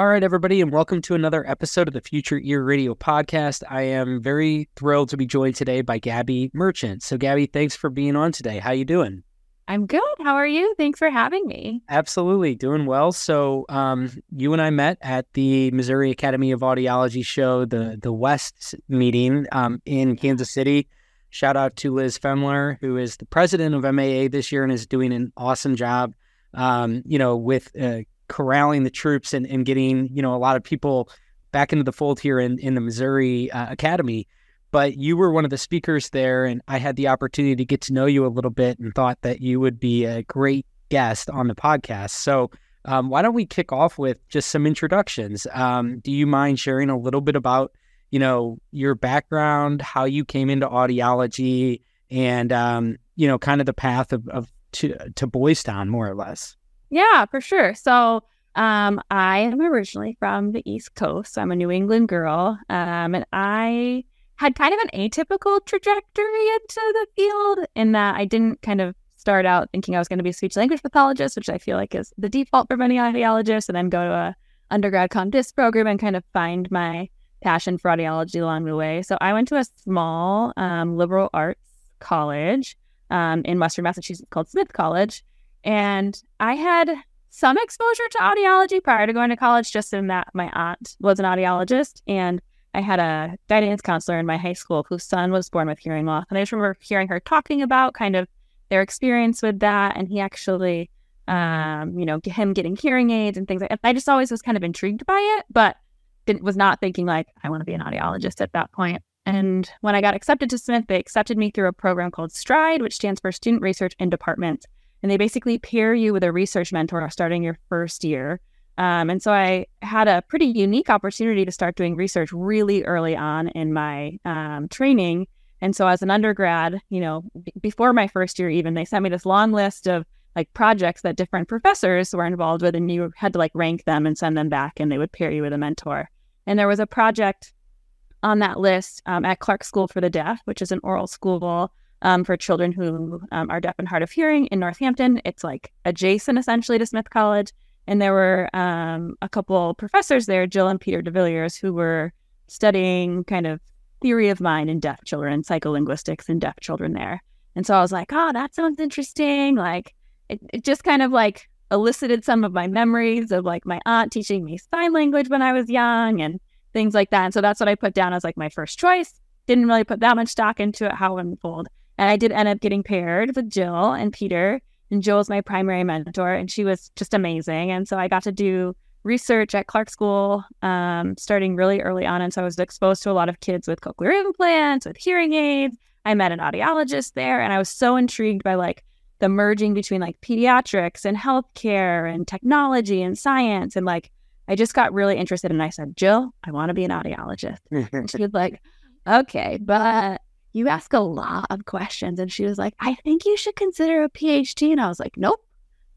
All right, everybody, and welcome to another episode of the Future Ear Radio podcast. I am very thrilled to be joined today by Gabby Merchant. So, Gabby, thanks for being on today. How you doing? I'm good. How are you? Thanks for having me. Absolutely, doing well. So, um, you and I met at the Missouri Academy of Audiology show, the the West meeting um, in Kansas City. Shout out to Liz Femler, who is the president of MAA this year and is doing an awesome job. Um, you know, with uh, corralling the troops and, and getting you know a lot of people back into the fold here in in the Missouri uh, Academy. But you were one of the speakers there, and I had the opportunity to get to know you a little bit, and thought that you would be a great guest on the podcast. So. Um, why don't we kick off with just some introductions? Um, do you mind sharing a little bit about, you know, your background, how you came into audiology, and um, you know, kind of the path of, of to to Boys Town, more or less? Yeah, for sure. So um, I am originally from the East Coast. So I'm a New England girl. Um, and I had kind of an atypical trajectory into the field in that I didn't kind of start out thinking I was going to be a speech language pathologist, which I feel like is the default for many audiologists, and then go to a undergrad ComDisc program and kind of find my passion for audiology along the way. So I went to a small um, liberal arts college um, in Western Massachusetts called Smith College. And I had some exposure to audiology prior to going to college, just in that my aunt was an audiologist. And I had a guidance counselor in my high school whose son was born with hearing loss. And I just remember hearing her talking about kind of their experience with that. And he actually, um, you know, him getting hearing aids and things like that. I just always was kind of intrigued by it, but didn't, was not thinking like, I want to be an audiologist at that point. And when I got accepted to Smith, they accepted me through a program called STRIDE, which stands for Student Research in Department and they basically pair you with a research mentor starting your first year. Um, and so I had a pretty unique opportunity to start doing research really early on in my um, training. And so as an undergrad, you know, b- before my first year, even they sent me this long list of like projects that different professors were involved with, and you had to like rank them and send them back, and they would pair you with a mentor. And there was a project on that list um, at Clark School for the Deaf, which is an oral school um, for children who um, are deaf and hard of hearing in Northampton. It's like adjacent essentially to Smith College. And there were um, a couple professors there, Jill and Peter de Villiers, who were studying kind of theory of mind in deaf children, psycholinguistics in deaf children there. And so I was like, oh, that sounds interesting. Like it, it just kind of like elicited some of my memories of like my aunt teaching me sign language when I was young and things like that. And so that's what I put down as like my first choice. Didn't really put that much stock into it, how it unfold. And I did end up getting paired with Jill and Peter. And Jill was my primary mentor, and she was just amazing. And so I got to do research at Clark School um, starting really early on. And so I was exposed to a lot of kids with cochlear implants, with hearing aids. I met an audiologist there, and I was so intrigued by like the merging between like pediatrics and healthcare and technology and science. And like, I just got really interested. And I said, Jill, I want to be an audiologist. and she was like, okay, but you ask a lot of questions. And she was like, I think you should consider a PhD. And I was like, nope,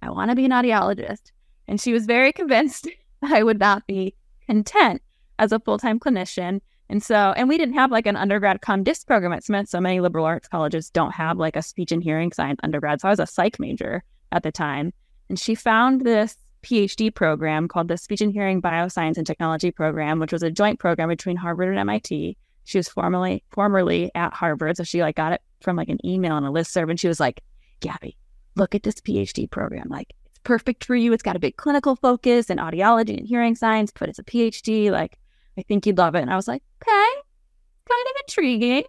I want to be an audiologist. And she was very convinced I would not be content as a full time clinician. And so, and we didn't have like an undergrad ComDisc program at Smith. So many liberal arts colleges don't have like a speech and hearing science undergrad. So I was a psych major at the time. And she found this PhD program called the Speech and Hearing Bioscience and Technology Program, which was a joint program between Harvard and MIT. She was formerly formerly at Harvard, so she like got it from like an email and a list serve, and she was like, "Gabby, look at this PhD program. Like, it's perfect for you. It's got a big clinical focus in audiology and hearing science, but it's a PhD. Like, I think you'd love it." And I was like, "Okay, kind of intriguing."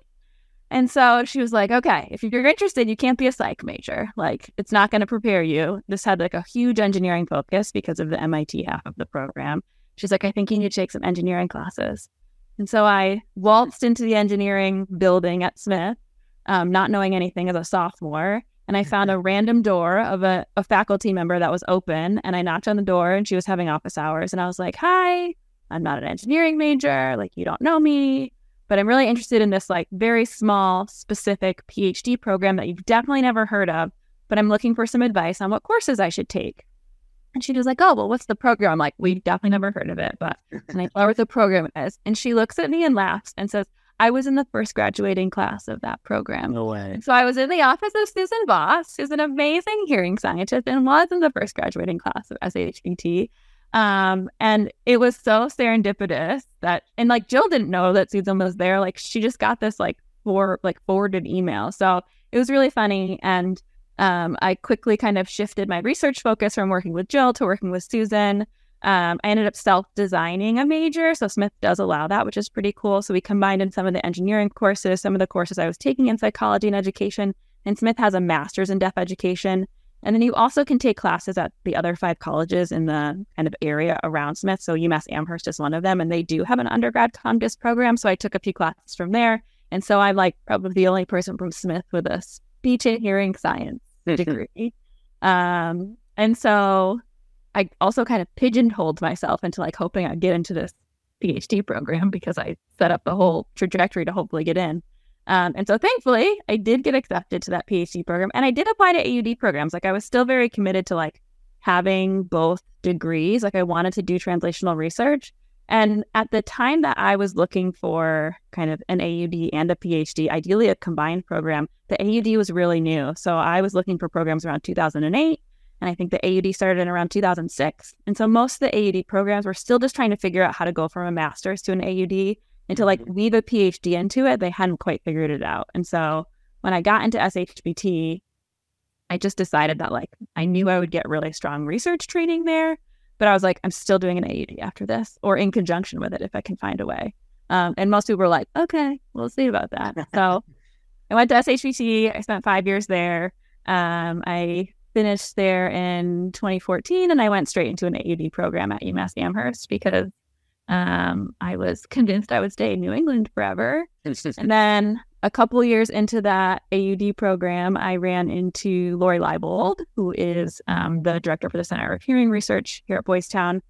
And so she was like, okay, if you're interested, you can't be a psych major. Like, it's not going to prepare you. This had like a huge engineering focus because of the MIT half of the program. She's like, I think you need to take some engineering classes. And so I waltzed into the engineering building at Smith, um, not knowing anything as a sophomore. And I found a random door of a, a, faculty member that was open. And I knocked on the door and she was having office hours. And I was like, Hi, I'm not an engineering major. Like, you don't know me, but I'm really interested in this, like, very small, specific PhD program that you've definitely never heard of. But I'm looking for some advice on what courses I should take. And she was like, Oh, well, what's the program? I'm like, We've definitely never heard of it. But and I tell her what the program is. And she looks at me and laughs and says, I was in the first graduating class of that program. No way. So I was in the office of Susan Voss, who's an amazing hearing scientist and was in the first graduating class of SHBT. Um, and it was so serendipitous that, and like Jill didn't know that Susan was there. Like she just got this like for like forwarded email. So it was really funny. And um, I quickly kind of shifted my research focus from working with Jill to working with Susan. Um, I ended up self designing a major. So Smith does allow that, which is pretty cool. So we combined in some of the engineering courses, some of the courses I was taking in psychology and education. And Smith has a master's in deaf education. And then you also can take classes at the other five colleges in the kind of area around Smith. So UMass Amherst is one of them, and they do have an undergrad ComDis program. So I took a few classes from there. And so I'm like probably the only person from Smith with a speech and hearing science degree. um, and so I also kind of pigeonholed myself into like hoping I'd get into this PhD program because I set up the whole trajectory to hopefully get in. Um, and so thankfully, I did get accepted to that PhD program and I did apply to AUD programs. Like I was still very committed to like having both degrees. Like I wanted to do translational research. And at the time that I was looking for kind of an AUD and a PhD, ideally a combined program, the AUD was really new. So I was looking for programs around 2008. And I think the AUD started in around 2006. And so most of the AUD programs were still just trying to figure out how to go from a master's to an AUD and to like mm-hmm. weave a PhD into it, they hadn't quite figured it out. And so when I got into SHBT, I just decided that like I knew I would get really strong research training there, but I was like, I'm still doing an AUD after this or in conjunction with it if I can find a way. Um, and most people were like, okay, we'll see about that. So I went to SHBT. I spent five years there. Um, I finished there in 2014 and I went straight into an AUD program at UMass Amherst because um, I was convinced I would stay in New England forever. and then a couple years into that AUD program, I ran into Lori Leibold, who is um, the director for the Center of Hearing Research here at Boys Town,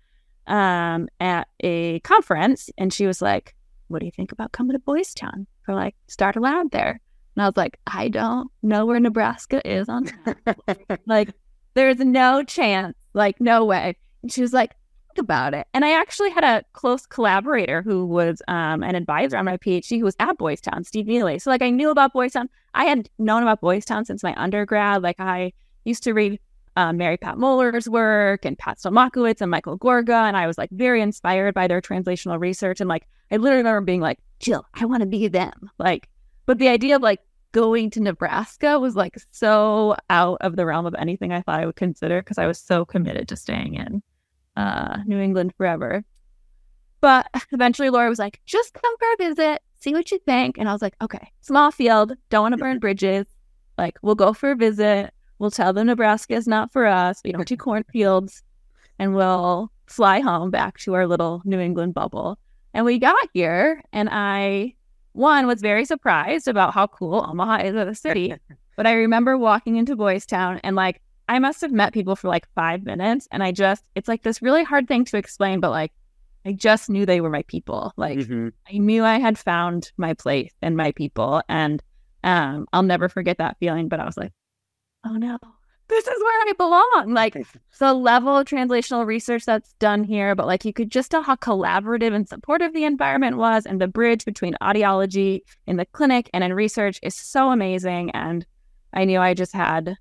um, at a conference. And she was like, What do you think about coming to Boys Town for like start a lab there? And I was like, I don't know where Nebraska is on like, there's no chance, like, no way. And she was like, about it. And I actually had a close collaborator who was um, an advisor on my PhD who was at Boys Town, Steve Neely. So like I knew about Boys Town. I had known about Boys Town since my undergrad. Like I used to read um, Mary Pat Moeller's work and Pat Stelmachowicz and Michael Gorga. And I was like very inspired by their translational research. And like I literally remember being like, Jill, I want to be them. Like, but the idea of like going to Nebraska was like so out of the realm of anything I thought I would consider because I was so committed to staying in uh, New England forever. But eventually Laura was like, just come for a visit, see what you think. And I was like, okay, small field, don't want to burn bridges. Like, we'll go for a visit. We'll tell them Nebraska is not for us. We don't do cornfields. And we'll fly home back to our little New England bubble. And we got here, and I, one, was very surprised about how cool Omaha is as a city. but I remember walking into Boys Town and like I must have met people for like five minutes and I just, it's like this really hard thing to explain, but like, I just knew they were my people. Like, mm-hmm. I knew I had found my place and my people. And um, I'll never forget that feeling. But I was like, oh no, this is where I belong. Like, the level of translational research that's done here, but like, you could just tell how collaborative and supportive the environment was. And the bridge between audiology in the clinic and in research is so amazing. And I knew I just had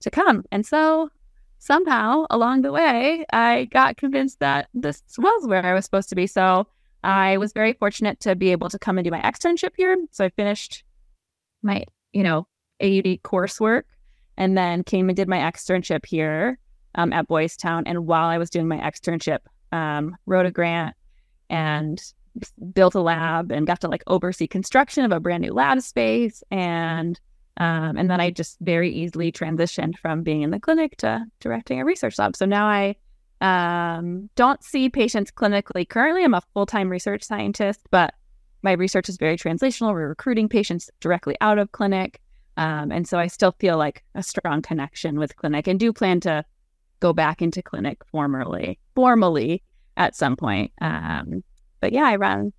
to come. And so somehow along the way, I got convinced that this was where I was supposed to be. So I was very fortunate to be able to come and do my externship here. So I finished my, you know, AUD coursework and then came and did my externship here um, at Boys Town. And while I was doing my externship, um, wrote a grant and built a lab and got to like oversee construction of a brand new lab space and um, and then I just very easily transitioned from being in the clinic to directing a research lab. So now I um, don't see patients clinically currently. I'm a full time research scientist, but my research is very translational. We're recruiting patients directly out of clinic. Um, and so I still feel like a strong connection with clinic and do plan to go back into clinic formally, formally at some point. Um, but yeah, I run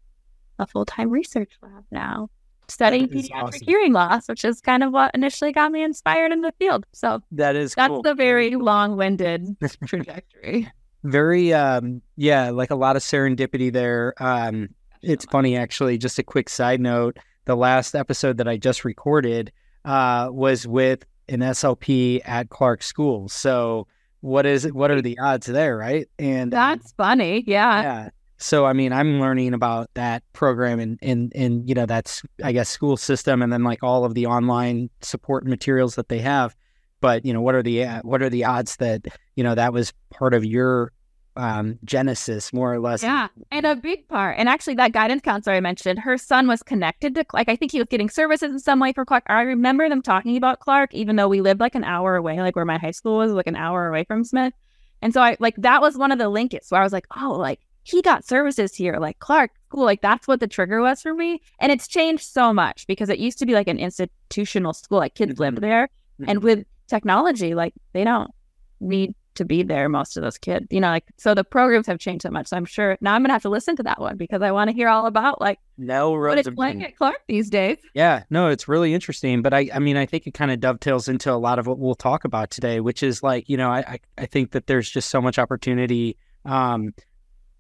a full time research lab now studying pediatric awesome. hearing loss, which is kind of what initially got me inspired in the field. So that is that's cool. the very long-winded trajectory. Very, um, yeah, like a lot of serendipity there. Um, it's funny actually. Just a quick side note: the last episode that I just recorded uh, was with an SLP at Clark School. So what is it? What are the odds there, right? And um, that's funny. Yeah. Yeah. So I mean, I'm learning about that program and and and you know that's I guess school system and then like all of the online support materials that they have. But you know, what are the what are the odds that you know that was part of your um, genesis, more or less. Yeah, and a big part. And actually, that guidance counselor I mentioned, her son was connected to like I think he was getting services in some way for Clark. I remember them talking about Clark, even though we lived like an hour away, like where my high school was, like an hour away from Smith. And so I like that was one of the links where I was like, oh, like he got services here, like Clark cool. like that's what the trigger was for me. And it's changed so much because it used to be like an institutional school, like kids lived mm-hmm. there, mm-hmm. and with technology, like they don't need to be there most of those kids you know like so the programs have changed so much so i'm sure now i'm gonna have to listen to that one because i want to hear all about like no what it's playing at clark these days yeah no it's really interesting but i i mean i think it kind of dovetails into a lot of what we'll talk about today which is like you know i i think that there's just so much opportunity um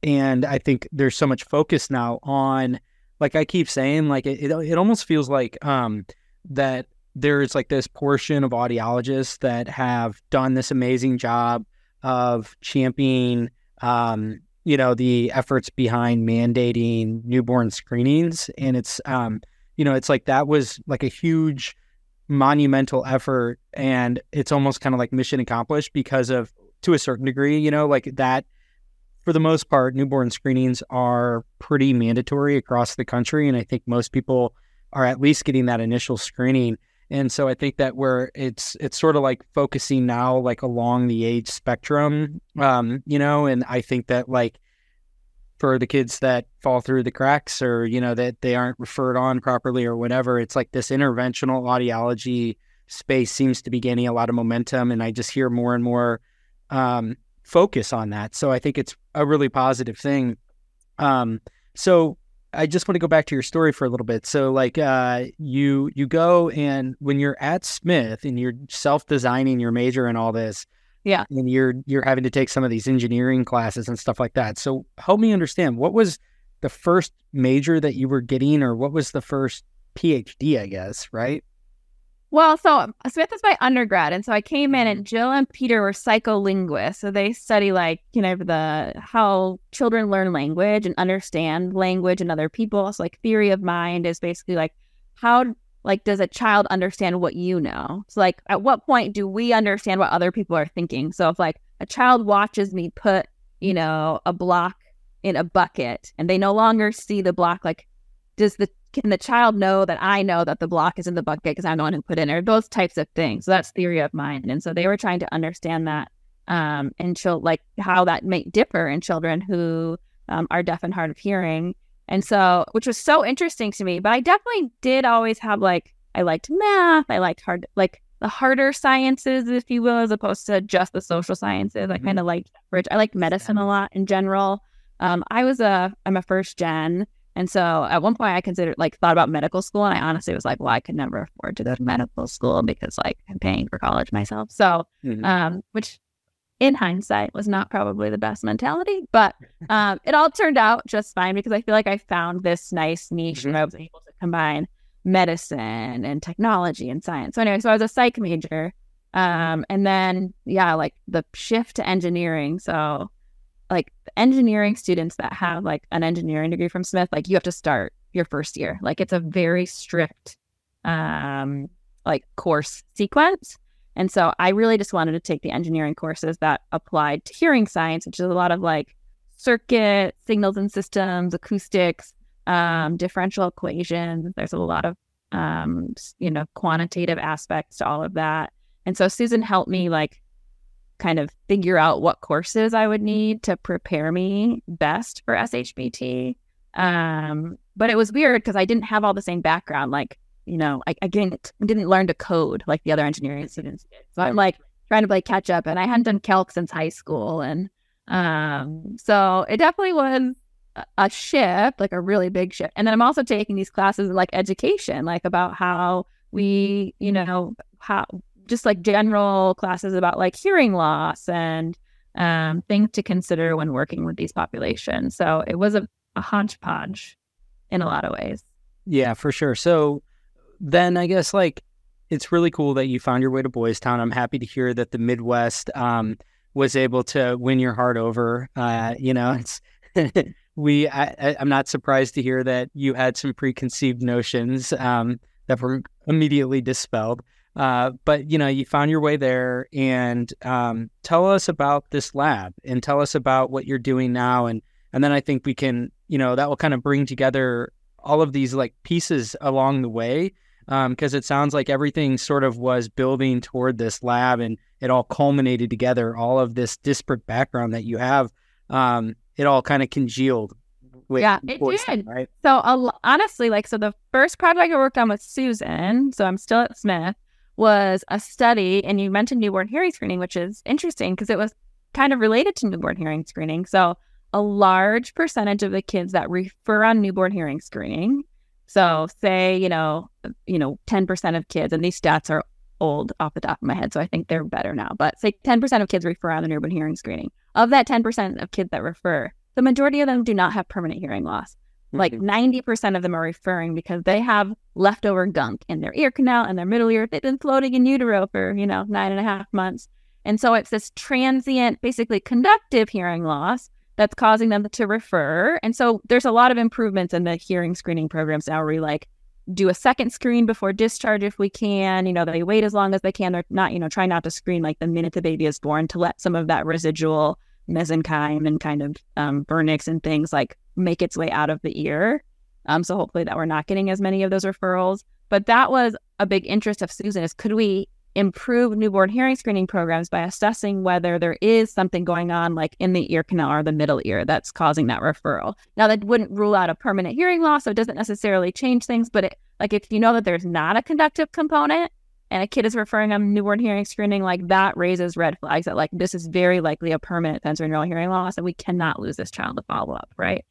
and i think there's so much focus now on like i keep saying like it, it, it almost feels like um that there's like this portion of audiologists that have done this amazing job of championing, um, you know, the efforts behind mandating newborn screenings. And it's, um, you know, it's like that was like a huge monumental effort. And it's almost kind of like mission accomplished because of, to a certain degree, you know, like that. For the most part, newborn screenings are pretty mandatory across the country. And I think most people are at least getting that initial screening. And so I think that where it's it's sort of like focusing now like along the age spectrum, um, you know, and I think that like for the kids that fall through the cracks or you know that they aren't referred on properly or whatever, it's like this interventional audiology space seems to be gaining a lot of momentum, and I just hear more and more um, focus on that. So I think it's a really positive thing. Um, so I just want to go back to your story for a little bit. So like uh, you you go and when you're at Smith and you're self-designing your major and all this, yeah. And you're you're having to take some of these engineering classes and stuff like that. So help me understand what was the first major that you were getting or what was the first PhD, I guess, right? Well, so Smith is my undergrad, and so I came in, and mm-hmm. Jill and Peter were psycholinguists. So they study like you know the how children learn language and understand language and other people. So like theory of mind is basically like how like does a child understand what you know? So like at what point do we understand what other people are thinking? So if like a child watches me put you know a block in a bucket and they no longer see the block, like does the can the child know that I know that the block is in the bucket because I'm the one who put in it? Those types of things. So that's theory of mind. And so they were trying to understand that um, and show like how that may differ in children who um, are deaf and hard of hearing. And so, which was so interesting to me. But I definitely did always have like I liked math. I liked hard like the harder sciences, if you will, as opposed to just the social sciences. I mm-hmm. kind of liked I liked medicine a lot in general. Um, I was a I'm a first gen. And so at one point I considered like thought about medical school and I honestly was like, well, I could never afford to go to medical school because like I'm paying for college myself. So mm-hmm. um, which in hindsight was not probably the best mentality, but um, it all turned out just fine because I feel like I found this nice niche mm-hmm. where I was able to combine medicine and technology and science. So anyway, so I was a psych major. Um, and then yeah, like the shift to engineering. So like engineering students that have like an engineering degree from Smith, like you have to start your first year. Like it's a very strict um like course sequence. And so I really just wanted to take the engineering courses that applied to hearing science, which is a lot of like circuit, signals and systems, acoustics, um, differential equations. There's a lot of um, you know, quantitative aspects to all of that. And so Susan helped me like kind of figure out what courses I would need to prepare me best for SHBT. Um, but it was weird because I didn't have all the same background. Like, you know, I, I didn't didn't learn to code like the other engineering students did. So I'm like trying to play catch up, and I hadn't done calc since high school, and um, so it definitely was a shift, like a really big shift. And then I'm also taking these classes in like education, like about how we, you know, how just like general classes about like hearing loss and um, things to consider when working with these populations. So it was a, a hodgepodge in a lot of ways. Yeah, for sure. So then I guess like it's really cool that you found your way to Boys Town. I'm happy to hear that the Midwest um, was able to win your heart over. Uh, you know, it's we. I, am not surprised to hear that you had some preconceived notions um, that were immediately dispelled. Uh, but you know, you found your way there, and um, tell us about this lab, and tell us about what you're doing now, and and then I think we can, you know, that will kind of bring together all of these like pieces along the way because um, it sounds like everything sort of was building toward this lab and it all culminated together. All of this disparate background that you have, um, it all kind of congealed. With yeah, it did. Right? So uh, honestly, like, so the first project I worked on with Susan, so I'm still at Smith, was a study, and you mentioned newborn hearing screening, which is interesting because it was kind of related to newborn hearing screening. So a large percentage of the kids that refer on newborn hearing screening. So say, you know, you know, 10% of kids, and these stats are old off the top of my head, so I think they're better now, but say 10% of kids refer on the newborn hearing screening. Of that 10% of kids that refer, the majority of them do not have permanent hearing loss. Mm-hmm. Like 90% of them are referring because they have leftover gunk in their ear canal and their middle ear. They've been floating in utero for, you know, nine and a half months. And so it's this transient, basically conductive hearing loss that's causing them to refer. And so there's a lot of improvements in the hearing screening programs now where we like do a second screen before discharge if we can. You know, they wait as long as they can. They're not, you know, try not to screen like the minute the baby is born to let some of that residual mesenchyme and kind of um, vernix and things like make its way out of the ear. Um, so hopefully that we're not getting as many of those referrals. But that was a big interest of Susan is could we improve newborn hearing screening programs by assessing whether there is something going on like in the ear canal or the middle ear that's causing that referral. Now that wouldn't rule out a permanent hearing loss, so it doesn't necessarily change things, but it, like if you know that there's not a conductive component and a kid is referring on newborn hearing screening, like that raises red flags that like this is very likely a permanent sensorineural hearing loss and we cannot lose this child to follow up, right?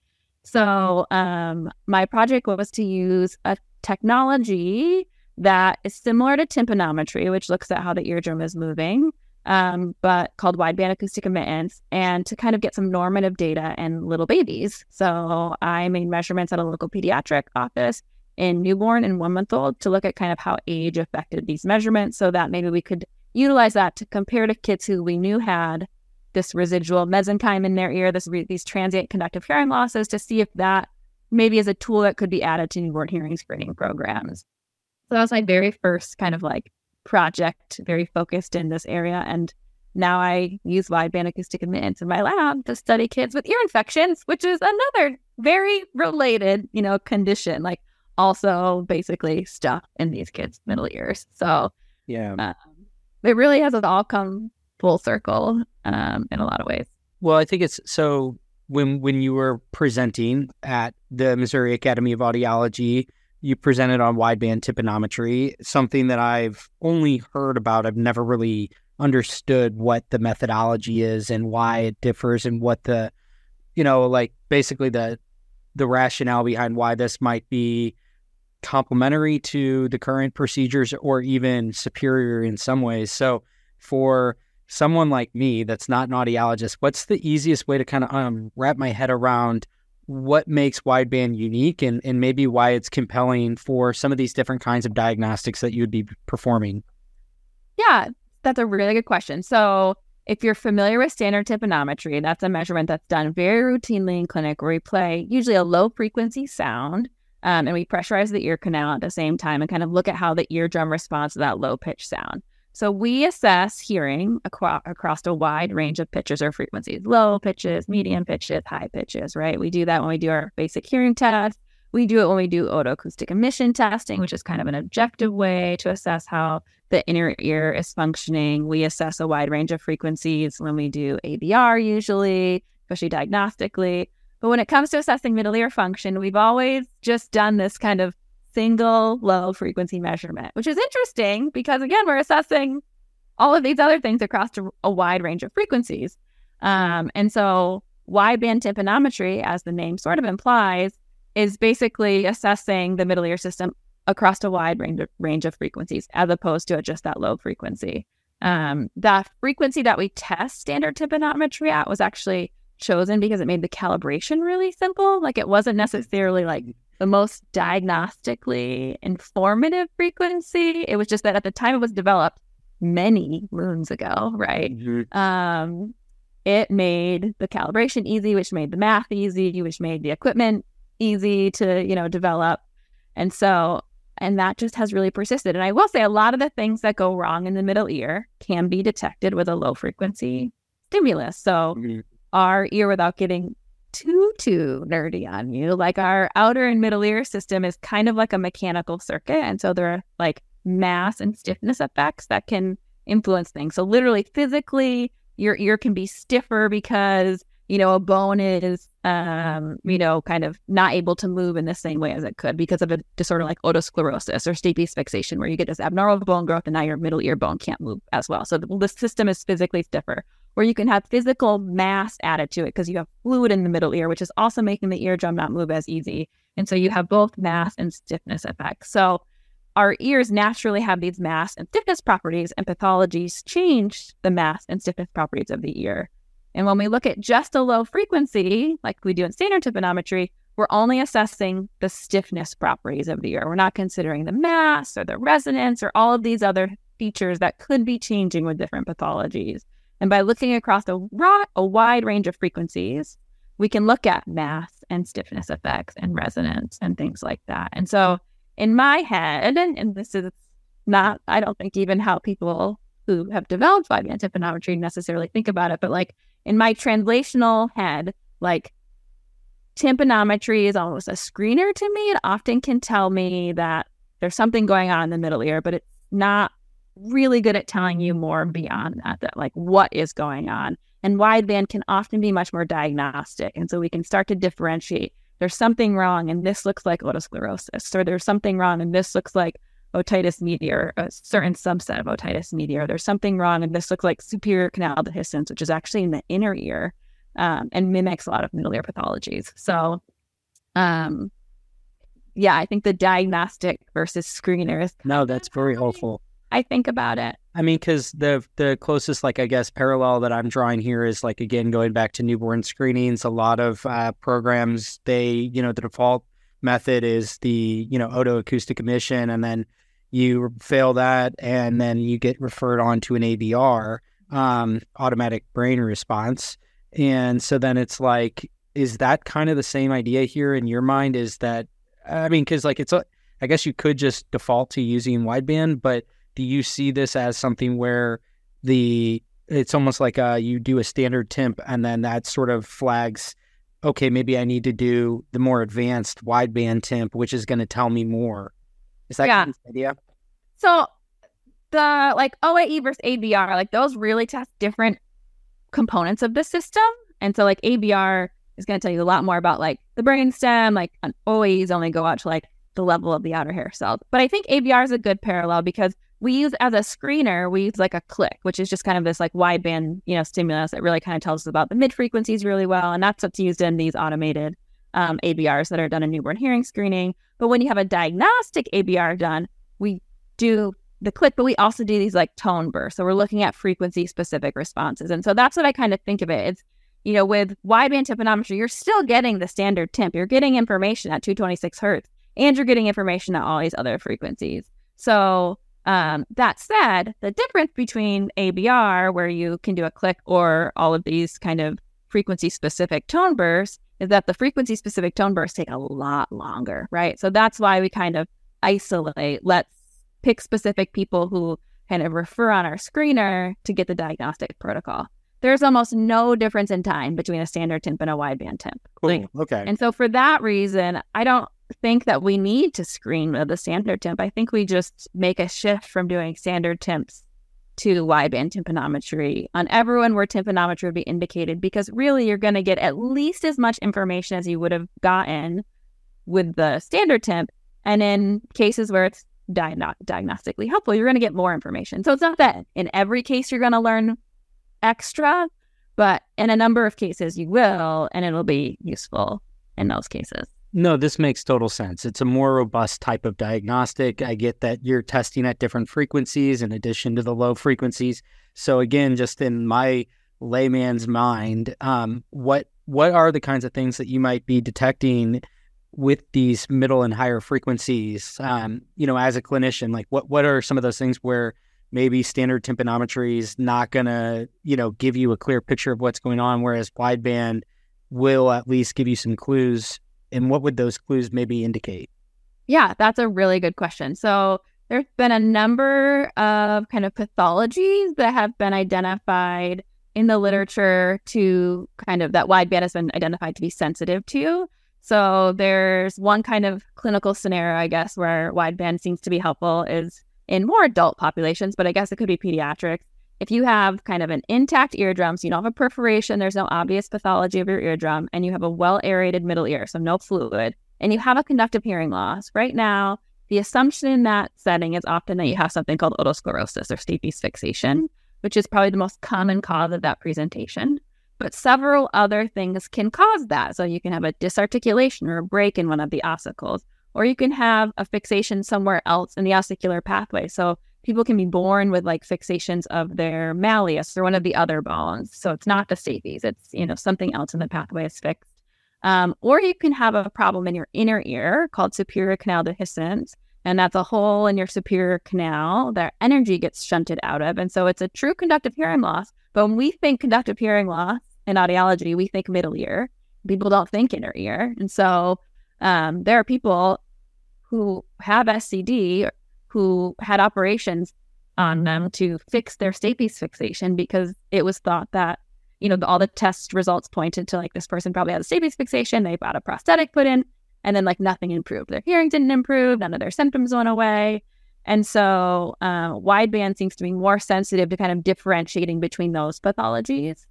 So um, my project was to use a technology that is similar to tympanometry, which looks at how the eardrum is moving, um, but called wideband acoustic immittance, and to kind of get some normative data in little babies. So I made measurements at a local pediatric office in newborn and one month old to look at kind of how age affected these measurements so that maybe we could utilize that to compare to kids who we knew had this residual mesenchyme in their ear, this re- these transient conductive hearing losses, to see if that maybe is a tool that could be added to newborn hearing screening programs. So that was my very first kind of like project, very focused in this area. And now I use wideband acoustic immittance in my lab to study kids with ear infections, which is another very related, you know, condition. Like also basically stuff in these kids' middle ears. So yeah, um, it really has all come full circle um, in a lot of ways. Well, I think it's so when when you were presenting at the Missouri Academy of Audiology you presented on wideband tympanometry, something that I've only heard about. I've never really understood what the methodology is and why it differs and what the, you know, like basically the the rationale behind why this might be complementary to the current procedures or even superior in some ways. So for someone like me that's not an audiologist, what's the easiest way to kind of um, wrap my head around what makes wideband unique and, and maybe why it's compelling for some of these different kinds of diagnostics that you would be performing? Yeah, that's a really good question. So, if you're familiar with standard tympanometry, that's a measurement that's done very routinely in clinic where we play usually a low frequency sound um, and we pressurize the ear canal at the same time and kind of look at how the eardrum responds to that low pitch sound. So we assess hearing aqua- across a wide range of pitches or frequencies, low pitches, medium pitches, high pitches, right? We do that when we do our basic hearing test. We do it when we do otoacoustic emission testing, which is kind of an objective way to assess how the inner ear is functioning. We assess a wide range of frequencies when we do ABR, usually, especially diagnostically. But when it comes to assessing middle ear function, we've always just done this kind of single low frequency measurement, which is interesting because, again, we're assessing all of these other things across a wide range of frequencies. Um, and so, wideband tympanometry, as the name sort of implies, is basically assessing the middle ear system across a wide range of, range of frequencies as opposed to just that low frequency. Um, the frequency that we test standard tympanometry at was actually chosen because it made the calibration really simple. Like it wasn't necessarily like the most diagnostically informative frequency. It was just that at the time it was developed, many moons ago, right? Mhm. Um, it made the calibration easy, which made the math easy, which made the equipment easy to, you know, develop. And so, and that just has really persisted. And I will say a lot of the things that go wrong in the middle ear can be detected with a low frequency stimulus. So, Mhm. our ear without getting too too nerdy on you. Like our outer and middle ear system is kind of like a mechanical circuit and so there are like mass and stiffness effects that can influence things. So literally physically your ear can be stiffer because you know a bone is um you know kind of not able to move in the same way as it could because of a disorder like otosclerosis or stapes fixation where you get this abnormal bone growth and now your middle ear bone can't move as well. So the, the system is physically stiffer or you can have physical mass added to it because you have fluid in the middle ear, which is also making the eardrum not move as easy. And so you have both mass and stiffness effects. So our ears naturally have these mass and stiffness properties, and pathologies change the mass and stiffness properties of the ear. And when we look at just a low frequency, like we do in standard tympanometry, we're only assessing the stiffness properties of the ear. We're not considering the mass or the resonance or all of these other features that could be changing with different pathologies. And by looking across a, a wide range of frequencies, we can look at mass and stiffness effects and resonance and things like that. And so, in my head, and, and this is not, I don't think even how people who have developed wideband tympanometry necessarily think about it, but like in my translational head, like tympanometry is almost a screener to me. It often can tell me that there's something going on in the middle ear, but it's not really good at telling you more beyond that, that like what is going on. And wideband can often be much more diagnostic. And so we can start to differentiate. There's something wrong, and this looks like otosclerosis, or there's something wrong, and this looks like otitis media, or a certain subset of otitis media, or there's something wrong, and this looks like superior canal dehiscence, which is actually in the inner ear um, and mimics a lot of middle ear pathologies. So, um, yeah, I think the diagnostic versus screener is No, that's very helpful. I think about it. I mean, because the the closest, like I guess, parallel that I'm drawing here is like again going back to newborn screenings. A lot of uh, programs, they you know the default method is the you know otoacoustic emission, and then you fail that, and then you get referred on to an ABR, um, automatic brain response, and so then it's like, is that kind of the same idea here in your mind? Is that I mean, because like it's a, I guess you could just default to using wideband, but do you see this as something where the it's almost like uh, you do a standard tymp and then that sort of flags okay maybe i need to do the more advanced wideband tymp which is going to tell me more is that Yeah. kind of idea So the like OAE versus ABR, like those really test different components of the system. And so like ABR is going to tell you a lot more about like the brainstem, like an OAEs only go out to like the level of the outer hair cells. But I think ABR is a good parallel because we use as a screener, we use like a click, which is just kind of this like wideband, you know, stimulus that really kind of tells us about the mid frequencies really well. And that's what's used in these automated um, ABRs that are done in newborn hearing screening. But when you have a diagnostic ABR done, we do the click, but we also do these like tone bursts. So we're looking at frequency specific responses. And so that's what I kind of think of it. It's, you know, with wideband tympanometry, you're still getting the standard tymp. You're getting information at 226 hertz and you're getting information at all these other frequencies. So um, that said, the difference between ABR, where you can do a click, or all of these kind of frequency specific tone bursts, is that the frequency specific tone bursts take a lot longer, right? So that's why we kind of isolate. Let's pick specific people who kind of refer on our screener to get the diagnostic protocol. There's almost no difference in time between a standard tymp and a wideband tymp. cool okay And so for that reason, I don't think that we need to screen with the standard tymp. I think we just make a shift from doing standard tymps to wideband tympanometry on everyone where tympanometry would be indicated because really you're going to get at least as much information as you would have gotten with the standard tymp. And in cases where it's diagno- diagnostically helpful, you're going to get more information. So it's not that in every case you're going to learn extra, but in a number of cases you will, and it'll be useful in those cases. No, this makes total sense. It's a more robust type of diagnostic. I get that you're testing at different frequencies in addition to the low frequencies. So again, just in my layman's mind, um, what what are the kinds of things that you might be detecting with these middle and higher frequencies? Um, you know, as a clinician, like what what are some of those things where maybe standard tympanometry is not going to, you know, give you a clear picture of what's going on, whereas wideband will at least give you some clues. And what would those clues maybe indicate? Yeah, that's a really good question. So there's been a number of kind of pathologies that have been identified in the mm-hmm. literature to kind of that wideband has been identified to be sensitive to. So there's one kind of clinical scenario, I guess, where wideband seems to be helpful is in more adult populations, but I guess it could be pediatrics. If you have kind of an intact eardrum, so you don't have a perforation, there's no obvious pathology of your eardrum, and you have a well aerated middle ear, so no fluid, and you have a conductive hearing loss, right now, the assumption in that setting is often that you have something called otosclerosis or stapes fixation, which is probably the most common cause of that presentation. But several other things can cause that. So you can have a disarticulation or a break in one of the ossicles, or you can have a fixation somewhere else in the ossicular pathway. So people can be born with like fixations of their malleus or one of the other bones. So it's not the stapes, it's you know something else in the pathway is fixed. Um, or you can have a problem in your inner ear called superior canal dehiscence. And that's a hole in your superior canal that energy gets shunted out of. And so it's a true conductive hearing loss. But when we think conductive hearing loss in audiology, we think middle ear. People don't think inner ear. And so um, there are people who have SCD who had operations on them to fix their stapes fixation because it was thought that you know, all the test results pointed to like this person probably had a stapes fixation. They got a prosthetic put in, and then like nothing improved. Their hearing didn't improve. None of their symptoms went away. And so, uh, wideband seems to be more sensitive to kind of differentiating between those pathologies.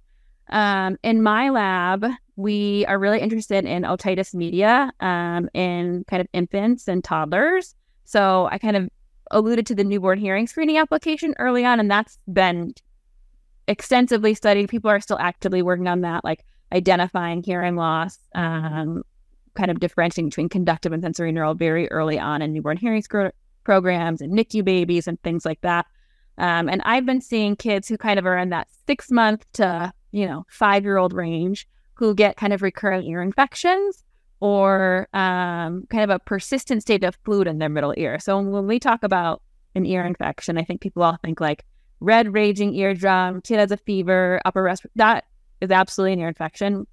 Um, in my lab, we are really interested in otitis media um, in kind of infants and toddlers. So I kind of alluded to the newborn hearing screening application early on, and that's been extensively studied. People are still actively working on that, like identifying hearing loss, um, kind of differentiating between conductive and sensory neural very early on in newborn hearing sc- programs and NICU babies and things like that. Um, and I've been seeing kids who kind of are in that six month to, you know, five year old range who get kind of recurrent ear infections or um, kind of a persistent state of fluid in their middle ear. So when we talk about an ear infection, I think people all think like red raging eardrum, kid has a fever, upper respiratory. That is absolutely an ear infection.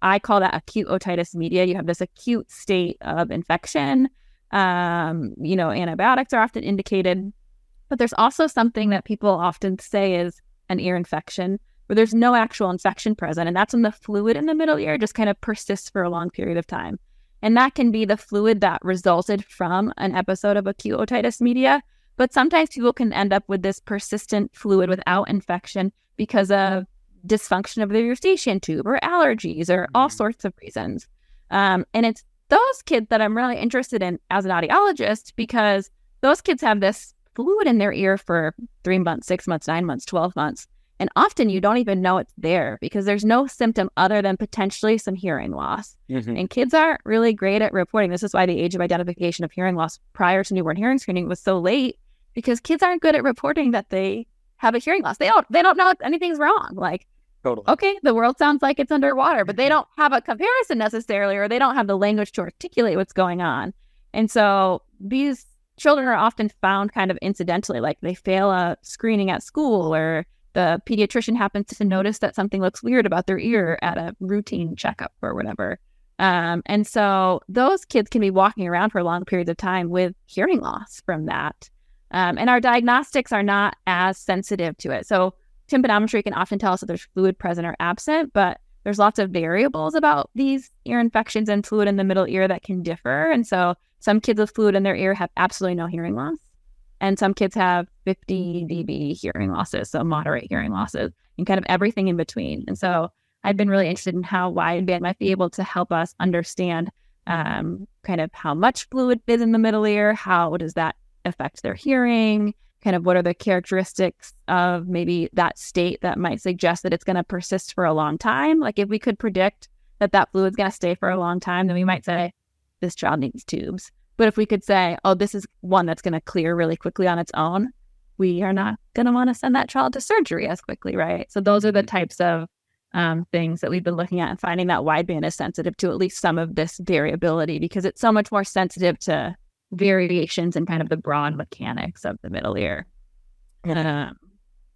I call that acute otitis media. You have this acute state of infection. Um, you know, antibiotics are often indicated, but there's also something that people often say is an ear infection where there's no actual infection present. And that's when the fluid in the middle ear just kind of persists for a long period of time. And that can be the fluid that resulted from an episode of acute otitis media but sometimes people can end up with this persistent fluid without infection because of dysfunction of the eustachian tube or allergies or all mm-hmm. sorts of reasons. Um, and it's those kids that I'm really interested in as an audiologist because those kids have this fluid in their ear for three months, six months, nine months, 12 months. And often you don't even know it's there because there's no symptom other than potentially some hearing loss. Mm-hmm. And kids aren't really great at reporting. This is why the age of identification of hearing loss prior to newborn hearing screening was so late because kids aren't good at reporting that they have a hearing loss. They don't they don't know if anything's wrong. Like totally. okay, the world sounds like it's underwater, but they don't have a comparison necessarily or they don't have the language to articulate what's going on. And so these children are often found kind of incidentally, like they fail a screening at school or the pediatrician happens to notice that something looks weird about their ear at a routine checkup or whatever. Um, and so those kids can be walking around for long periods of time with hearing loss from that. Um, and our diagnostics are not as sensitive to it. So tympanometry can often tell us if there's fluid present or absent, but there's lots of variables about these ear infections and fluid in the middle ear that can differ. And so some kids with fluid in their ear have absolutely no hearing loss and some kids have 50 dB hearing losses, so moderate hearing losses, and kind of everything in between. And so I've been really interested in how wideband might be able to help us understand um, kind of how much fluid is in the middle ear, how does that affect their hearing, kind of what are the characteristics of maybe that state that might suggest that it's going to persist for a long time. Like if we could predict that that fluid's going to stay for a long time, then we might say this child needs tubes. But if we could say, oh, this is one that's going to clear really quickly on its own, we are not going to want to send that child to surgery as quickly, right? So those are the mm-hmm. types of um, things that we've been looking at and finding that wideband is sensitive to at least some of this variability because it's so much more sensitive to variations in kind of the broad mechanics of the middle ear. Um,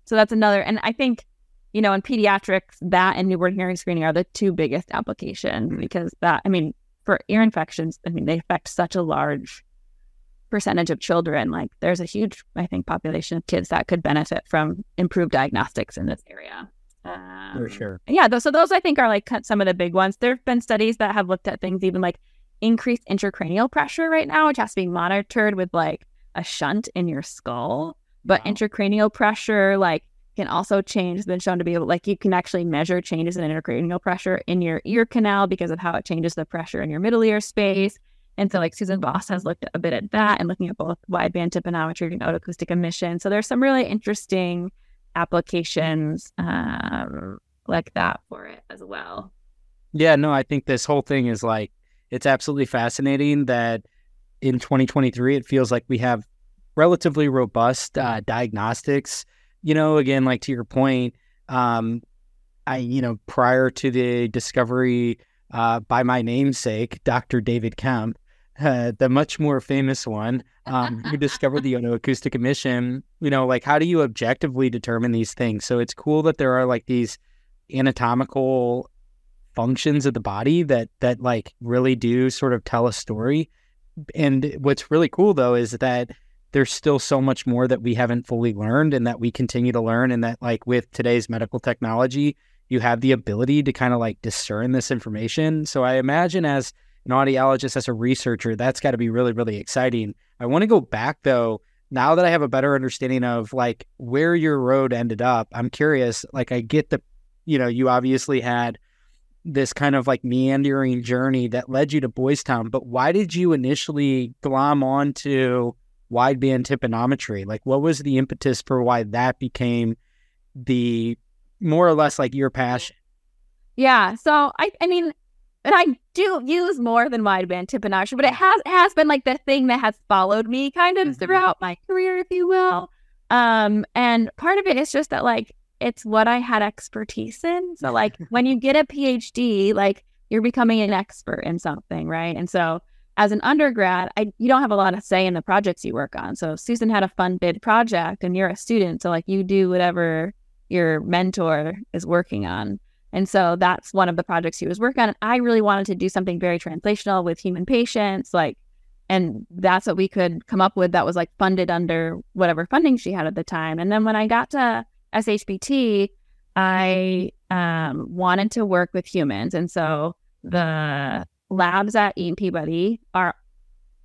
so that's another, and I think, you know, in pediatrics, that and newborn hearing screening are the two biggest applications Mhm. because that, I mean, for ear infections, I mean, they affect such a large percentage of children. Like, there's a huge, I think, population of kids that could benefit from improved diagnostics in this area. Um, For sure. yeah, those, so those I think are like some of the big ones. There have been studies that have looked at things even like increased intracranial pressure right now, which has to be monitored with like a shunt in your skull. But Wow. intracranial pressure, like, can also change. Has been shown to be able, like, you can actually measure changes in intracranial pressure in your ear canal because of how it changes the pressure in your middle ear space. And so, like, Susan Voss has looked a bit at that and looking at both wideband tympanometry and otoacoustic emission. So there's some really interesting applications um, like that for it as well. Yeah, no, I think this whole thing is like it's absolutely fascinating that in 2023 it feels like we have relatively robust uh, diagnostics. You know, again, like to your point, um, I you know prior to the discovery uh, by my namesake, Dr. David Kemp, uh, the much more famous one um, who discovered the otoacoustic emission. You know, like how do you objectively determine these things? So it's cool that there are like these anatomical functions of the body that that like really do sort of tell a story. And what's really cool though is that there's still so much more that we haven't fully learned and that we continue to learn and that like with today's medical technology you have the ability to kind of like discern this information. So I imagine as an audiologist as a researcher that's got to be really really exciting. I want to go back though now that I have a better understanding of like where your road ended up. I'm curious like I get the you know you obviously had this kind of like meandering journey that led you to Boys Town, but why did you initially glom onto wideband tympanometry? Like, what was the impetus for why that became the more or less like your passion? Yeah. So I, I mean, and I do use more than wideband tympanometry, but it has it has been like the thing that has followed me kind of Mhm. throughout my career, if you will. Um, and part of it is just that like it's what I had expertise in. So like when you get a PhD, like you're becoming an expert in something, right? And so as an undergrad, I you don't have a lot of say in the projects you work on. So Susan had a funded project and you're a student, so like you do whatever your mentor is working on. And so that's one of the projects he was working on. I really wanted to do something very translational with human patients, like, and that's what we could come up with that was like funded under whatever funding she had at the time. And then when I got to SHBT, I um, wanted to work with humans. And so the labs at Eaton Peabody are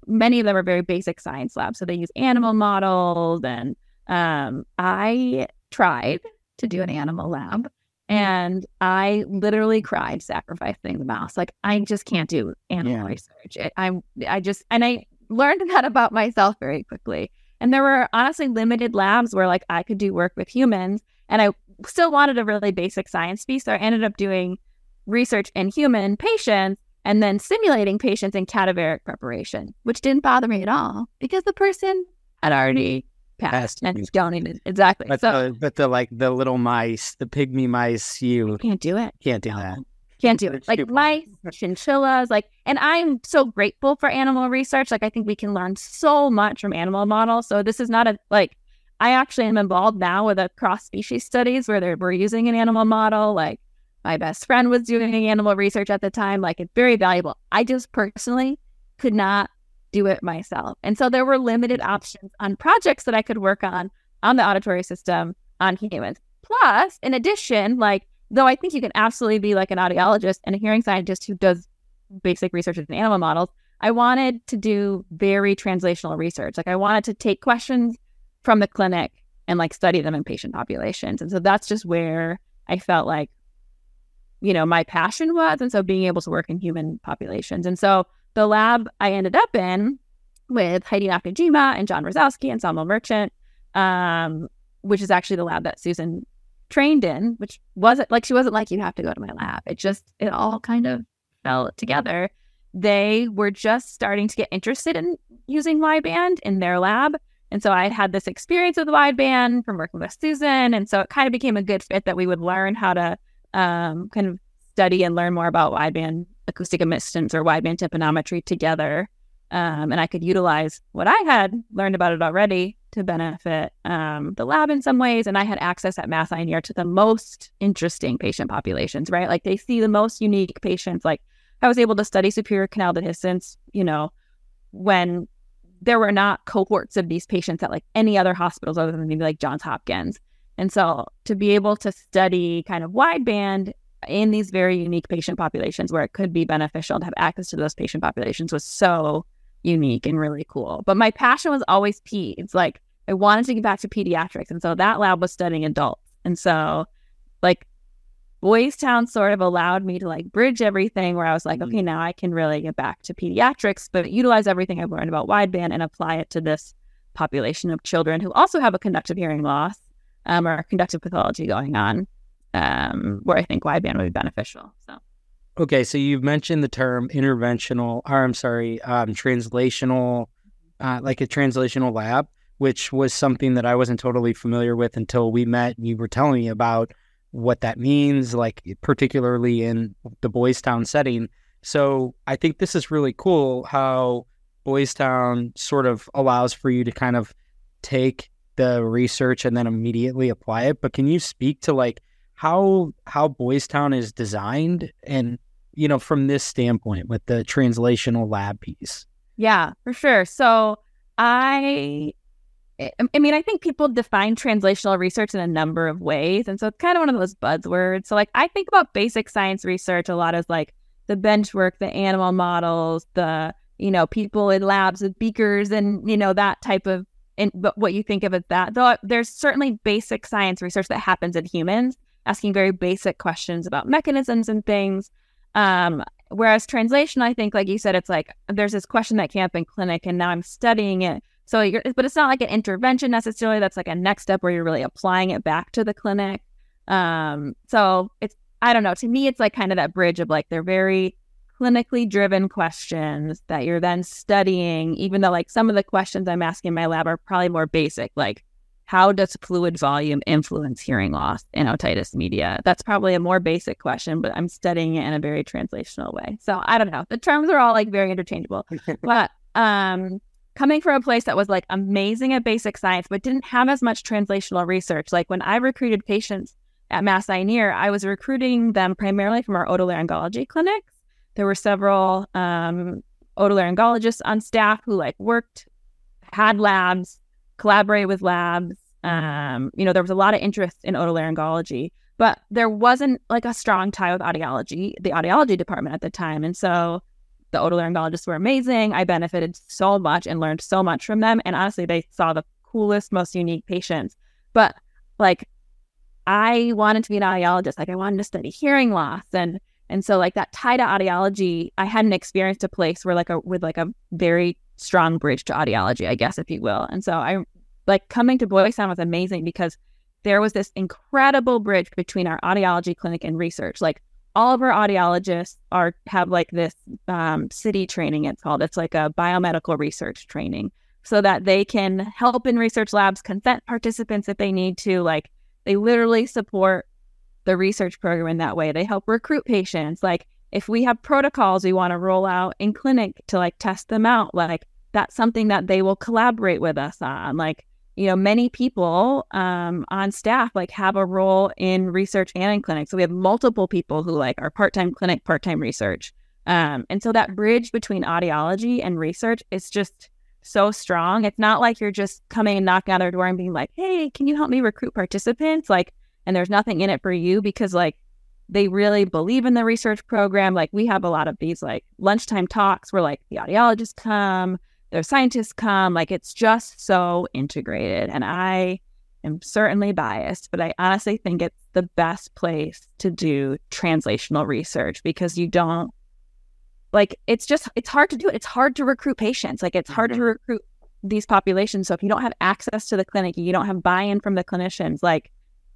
many of them are very basic science labs. So they use animal models. And um, I tried to do an animal lab and I literally cried sacrificing the mouse. Like I just can't do animal Yeah. research. It, I'm I just and I learned that about myself very quickly. And there were honestly limited labs where like I could do work with humans and I still wanted a really basic science piece. So I ended up doing research in human patients and then simulating patients in cadaveric preparation, which didn't bother me at all because the person had already passed Passed. and donated. Exactly. But so the, but the like the little mice, the pygmy mice, you can't do it. can't do that. Can't do it. Like mice, chinchillas, like, and I'm so grateful for animal research. Like, I think we can learn so much from animal models. So this is not a like. I actually am involved now with a cross species studies where they're, we're using an animal model. Like, my best friend was doing animal research at the time. Like, it's very valuable. I just personally could not do it myself, and so there were limited options on projects that I could work on on the auditory system on humans. Plus, in addition, like though I think you can absolutely be like an audiologist and a hearing scientist who does basic research in animal models, I wanted to do very translational research. Like I wanted to take questions from the clinic and like study them in patient populations. And so that's just where I felt like, you know, my passion was. And so being able to work in human populations. And so the lab I ended up in with Heidi Nakajima and John Rosowski and Saumil Merchant, um, which is actually the lab that Susan trained in, which wasn't like she wasn't like you have to go to my lab. It just it all kind of fell together. They were just starting to get interested in using wideband in their lab. And so I had had this experience with wideband from working with Susan. And so it kind of became a good fit that we would learn how to um, kind of study and learn more about wideband acoustic immittance or wideband tympanometry together. Um, and I could utilize what I had learned about it already to benefit um, the lab in some ways. And I had access at Mass Eye and Ear to the most interesting patient populations, right? Like they see the most unique patients. Like I was able to study superior canal dehiscence, you know, when there were not cohorts of these patients at like any other hospitals other than maybe like Johns Hopkins. And so to be able to study kind of wideband in these very unique patient populations where it could be beneficial to have access to those patient populations was so unique and really cool. But my passion was always peds. Like I wanted to get back to pediatrics. And so that lab was studying adults. And so like Boys Town sort of allowed me to like bridge everything where I was like, mm-hmm. okay, now I can really get back to pediatrics, but utilize everything I've learned about wideband and apply it to this population of children who also have a conductive hearing loss um, or conductive pathology going on, um, where I think wideband would be beneficial. So. Okay, so you've mentioned the term interventional, or I'm sorry, um, translational, uh, like a translational lab, which was something that I wasn't totally familiar with until we met and you were telling me about what that means, like particularly in the Boys Town setting. So I think this is really cool how Boys Town sort of allows for you to kind of take the research and then immediately apply it. But can you speak to like how how Boys Town is designed and you know from this standpoint with the translational lab piece? Yeah, for sure. So I I mean, I think people define translational research in a number of ways. And so it's kind of one of those buzzwords. So, like, I think about basic science research a lot as like the bench work, the animal models, the, you know, people in labs with beakers and, you know, that type of, and but what you think of as that. Though there's certainly basic science research that happens in humans, asking very basic questions about mechanisms and things. Um, whereas translation, I think, like you said, it's like there's this question that came up in clinic and now I'm studying it so but it's not like an intervention necessarily. That's like a next step where you're really applying it back to the clinic. Um, so it's, I don't know. To me, it's like kind of that bridge of like they're very clinically driven questions that you're then studying, even though like some of the questions I'm asking in my lab are probably more basic, like how does fluid volume influence hearing loss in otitis media? That's probably a more basic question, but I'm studying it in a very translational way. So I don't know. The terms are all like very interchangeable. but um coming from a place that was like amazing at basic science, but didn't have as much translational research. Like when I recruited patients at Mass Eye and Ear, I was recruiting them primarily from our otolaryngology clinics. There were several um, otolaryngologists on staff who like worked, had labs, collaborated with labs. Um, you know, there was a lot of interest in otolaryngology, but there wasn't like a strong tie with audiology, the audiology department at the time. And so the otolaryngologists were amazing. I benefited so much and learned so much from them. And honestly, they saw the coolest, most unique patients. But like, I wanted to be an audiologist. Like, I wanted to study hearing loss, and and so like that tie to audiology, I hadn't experienced a place where like a with like a very strong bridge to audiology, I guess, if you will. And so I like coming to Boys Town was amazing because there was this incredible bridge between our audiology clinic and research. Like all of our audiologists are have like this um, CITI training it's called it's like a biomedical research training so that they can help in research labs consent participants if they need to like they literally support the research program in that way they help recruit patients like if we have protocols we want to roll out in clinic to like test them out like that's something that they will collaborate with us on like you know, many people um, on staff like have a role in research and in clinic. So we have multiple people who like are part time clinic, part time research. Um, and so that bridge between audiology and research is just so strong. It's not like you're just coming and knocking on their door and being like, hey, can you help me recruit participants? Like, and there's nothing in it for you because like they really believe in the research program. Like we have a lot of these like lunchtime talks where like the audiologists come, their scientists come. Like it's just so integrated. And I am certainly biased, but I honestly think it's the best place to do translational research because you don't like it's just it's hard to do it. It's hard to recruit patients. Like it's hard to mm-hmm. recruit these populations. So if you don't have access to the clinic, you don't have buy-in from the clinicians, like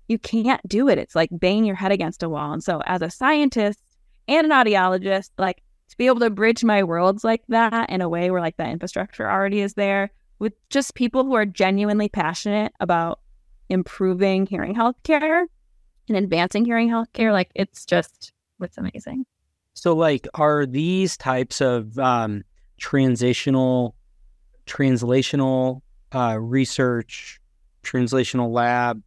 you can't do it. It's like banging your head against a wall. And so as a scientist and an audiologist, like to be able to bridge my worlds like that in a way where like that infrastructure already is there with just people who are genuinely passionate about improving hearing health care and advancing hearing health care like it's just it's amazing so like are these types of um transitional translational uh, research, translational lab,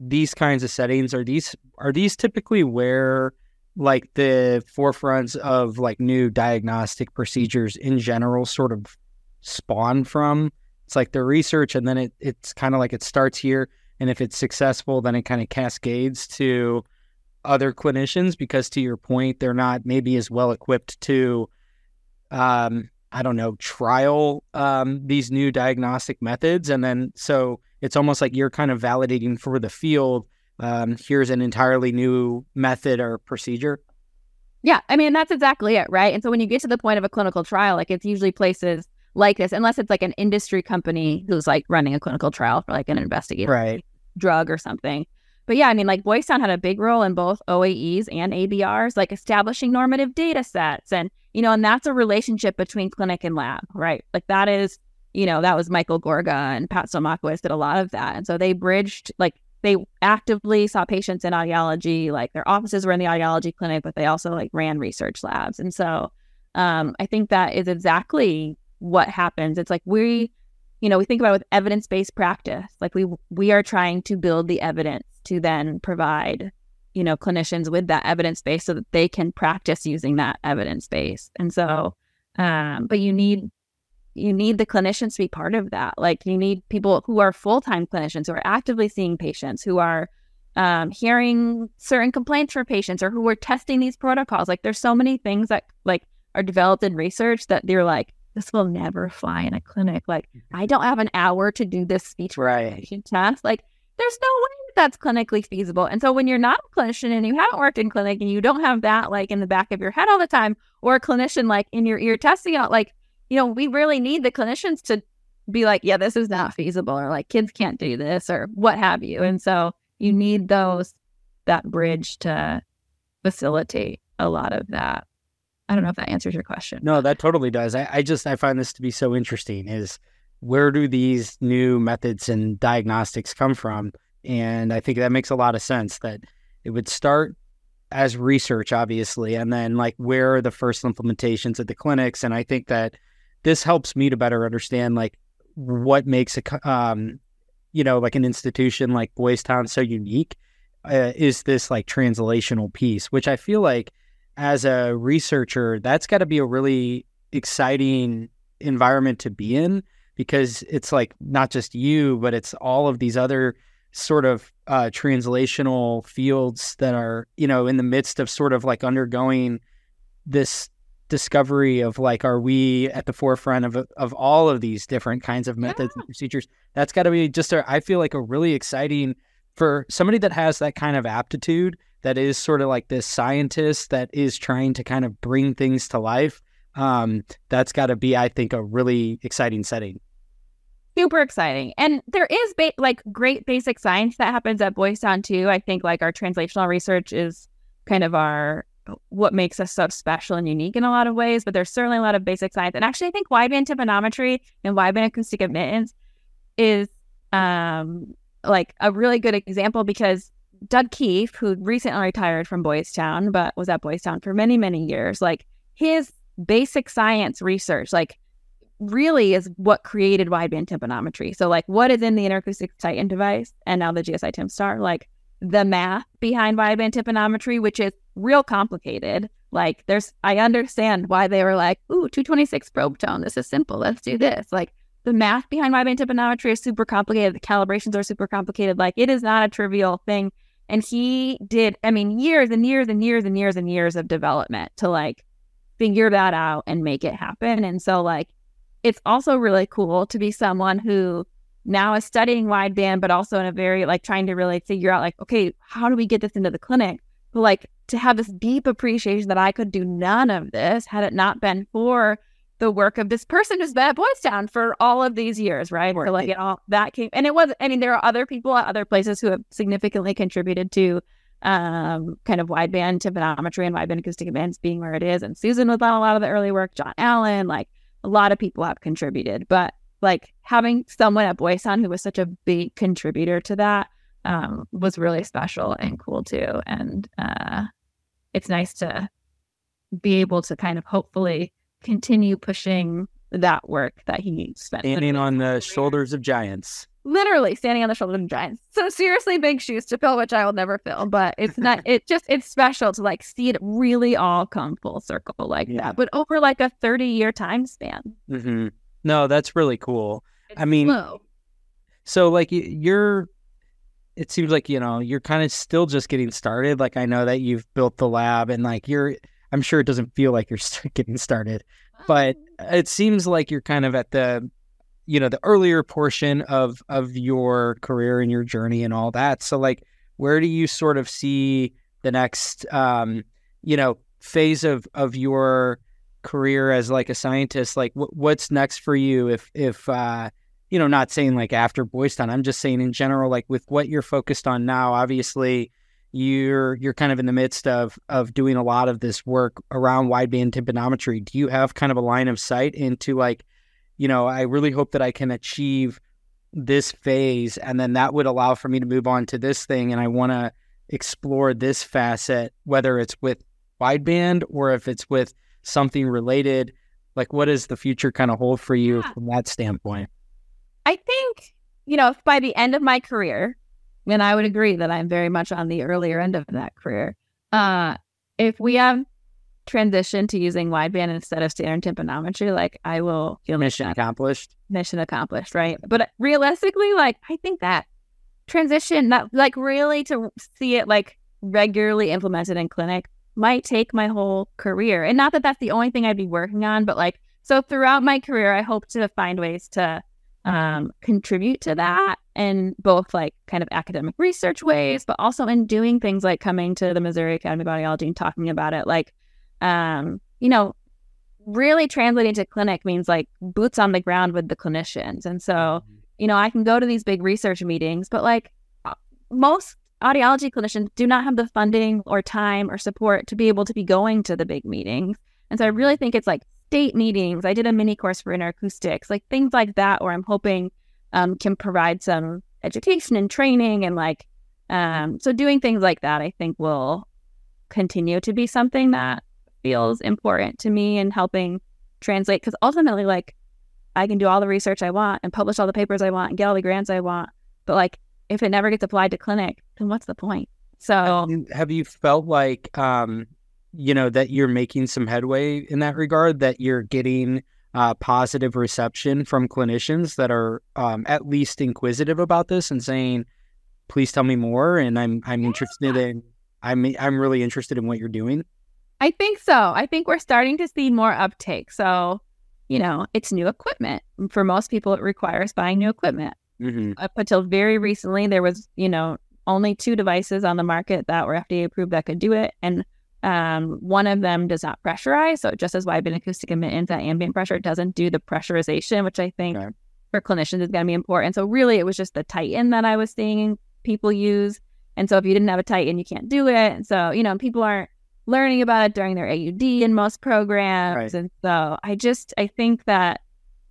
these kinds of settings? Are these are these typically where like the forefronts of like new diagnostic procedures in general sort of spawn from? It's like the research and then it it's kind of like it starts here and if it's successful then it kind of cascades to other clinicians because to your point they're not maybe as well equipped to um i don't know trial um these new diagnostic methods. And then so it's almost like you're kind of validating for the field. Um, here's an entirely new method or procedure. Yeah, I mean that's exactly it, right? And so when you get to the point of a clinical trial, like it's usually places like this, unless it's like an industry company who's like running a clinical trial for like an investigative right. drug or something. But yeah, I mean, like Boys Town had a big role in both OAEs and ABRs, like establishing normative data sets. And, you know, and that's a relationship between clinic and lab, right? Like that is you know, that was Michael Gorga and Pat Stelmachowicz did a lot of that. And so they bridged, like, they actively saw patients in audiology. Like, their offices were in the audiology clinic, but they also, like, ran research labs. And so um, I think that is exactly what happens. It's like we, you know, we think about with evidence based practice, like, we, we are trying to build the evidence to then provide, you know, clinicians with that evidence base so that they can practice using that evidence base. And so, um, but you need you need the clinicians to be part of that. Like you need people who are full time clinicians who are actively seeing patients, who are um, hearing certain complaints from patients, or who are testing these protocols. Like there's so many things that like are developed in research that they're like, this will never fly in a clinic. Like I don't have an hour to do this speech right. test. Like there's no way that's clinically feasible. And so when you're not a clinician and you haven't worked in clinic and you don't have that like in the back of your head all the time, or a clinician like in your ear testing out, like you know, we really need the clinicians to be like, yeah, this is not feasible, or like kids can't do this, or what have you. And so you need those, that bridge to facilitate a lot of that. I don't know if that answers your question. No, that totally does. I, I just, I find this to be so interesting is where do these new methods and diagnostics come from? And I think that makes a lot of sense that it would start as research, obviously, and then like where are the first implementations at the clinics? And I think that this helps me to better understand like what makes a um you know like an institution like Boys Town so unique uh, is this like translational piece which I feel like as a researcher that's got to be a really exciting environment to be in because it's like not just you but it's all of these other sort of uh, translational fields that are you know in the midst of sort of like undergoing this discovery of like are we at the forefront of of all of these different kinds of methods yeah. and procedures? That's got to be just a i feel like a really exciting for somebody that has that kind of aptitude that is sort of like this scientist that is trying to kind of bring things to life um, that's got to be i think a really exciting setting. Super exciting. And there is ba- like great basic science that happens at boys town too. I think like our translational research is kind of our what makes us so special and unique in a lot of ways, but there's certainly a lot of basic science. And actually, I think wideband tympanometry and wideband acoustic admittance is um, like a really good example because Doug Keefe, who recently retired from Boys Town, but was at Boys Town for many, many years, like his basic science research, like really is what created wideband tympanometry. So, like, what is in the interacoustic Titan device and now the GSI TymStar? Like, the math behind wideband tympanometry, which is real complicated. Like there's I understand why they were like, ooh, 226 probe tone. This is simple. Let's do this. Like the math behind wideband tympanometry is super complicated. The calibrations are super complicated. Like it is not a trivial thing. And he did, I mean, years and years and years and years and years of development to like figure that out and make it happen. And so like it's also really cool to be someone who now is studying wideband, but also in a very like trying to really figure out like, okay, how do we get this into the clinic? But like to have this deep appreciation that I could do none of this had it not been for the work of this person who's been at Boys Town for all of these years, right? right. So like it all that came and it was I mean, there are other people at other places who have significantly contributed to um kind of wideband tympanometry and wideband acoustic bands being where it is. And Susan was on a lot of the early work, John Allen, like a lot of people have contributed. But like having someone at Boys Town who was such a big contributor to that um, was really special and cool too. And uh, it's nice to be able to kind of hopefully continue pushing that work that he spent. Standing on the shoulders of giants. Literally standing on the shoulders of giants. So seriously big shoes to fill, which I will never fill. But it's not it just it's special to like see it really all come full circle like Yeah. that. But over like a 30 year time span. Mm-hmm. No, that's really cool. It's I mean, slow. So like you're it seems like, you know, you're kind of still just getting started. Like I know that you've built the lab and like you're I'm sure it doesn't feel like you're getting started, but it seems like you're kind of at the you know, the earlier portion of of your career and your journey and all that. So like where do you sort of see the next um you know, phase of of your career as like a scientist like wh- what's next for you if if uh you know, not saying like after Boys Town. I'm just saying in general, like with what you're focused on now. Obviously, you're you're kind of in the midst of of doing a lot of this work around wideband tympanometry. Do you have kind of a line of sight into like, you know, I really hope that I can achieve this phase, and then that would allow for me to move on to this thing, and I want to explore this facet, whether it's with wideband or if it's with something related. Like, what does the future kind of hold for you Yeah. from that standpoint? I think, you know, if by the end of my career, and I would agree that I'm very much on the earlier end of that career, uh, if we have transitioned to using wideband instead of standard tympanometry, like I will feel Mission that accomplished. mission accomplished, right? But realistically, like I think that transition, that like really to see it like regularly implemented in clinic might take my whole career. And not that that's the only thing I'd be working on, but like so throughout my career, I hope to find ways to um, contribute to that in both like kind of academic research ways, but also in doing things like coming to the Missouri Academy of Audiology and talking about it, like um, you know, really translating to clinic means like boots on the ground with the clinicians. And so, you know, I can go to these big research meetings, but like uh, most audiology clinicians do not have the funding or time or support to be able to be going to the big meetings. And so I really think it's like state meetings. I did a mini course for interacoustics, like things like that, where I'm hoping um, can provide some education and training and like, um, so doing things like that, I think will continue to be something that feels important to me and helping translate because ultimately like i can do all the research i want and publish all the papers i want and get all the grants i want but like if it never gets applied to clinic then what's the point so have you felt like um you know that you're making some headway in that regard that you're getting uh, positive reception from clinicians that are um, at least inquisitive about this and saying please tell me more and i'm i'm interested in i'm i'm really interested in what you're doing. I think so. I think we're starting to see more uptake. So you know it's new equipment. For most people it requires buying new equipment. Hmm up until very recently, there was, you know, only two devices on the market that were FDA approved that could do it. And um, one of them does not pressurize. So just as wideband acoustic immittance at ambient pressure it doesn't do the pressurization, which I think Okay. for clinicians is going to be important. So really, it was just the Titan that I was seeing people use. And so if you didn't have a Titan, you can't do it. And so, you know, people aren't learning about it during their AUD in most programs. Right. And so I just, I think that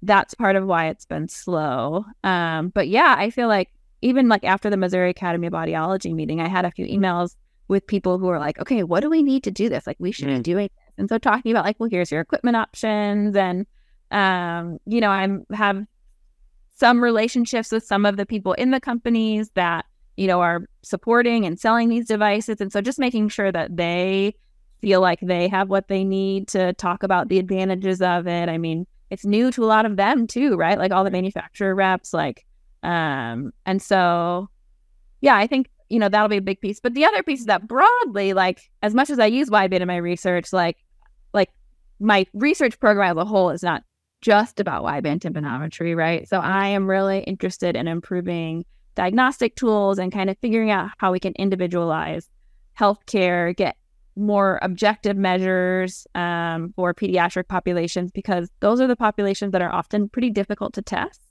that's part of why it's been slow. Um, but yeah, I feel like even like after the Missouri Academy of Audiology meeting, I had a few emails with people who are like, okay, what do we need to do this? Like, we should be Mm. doing this. And so talking about like, well, here's your equipment options. And, um, you know, I'm have some relationships with some of the people in the companies that, you know, are supporting and selling these devices. And so just making sure that they feel like they have what they need to talk about the advantages of it. I mean, it's new to a lot of them too, right? Like all the manufacturer reps, like, um, and so, yeah, I think you know that'll be a big piece. But the other piece is that broadly, like, as much as I use wideband in my research, like, like my research program as a whole is not just about wideband tympanometry, right? So I am really interested in improving diagnostic tools and kind of figuring out how we can individualize healthcare, get more objective measures um, for pediatric populations because those are the populations that are often pretty difficult to test.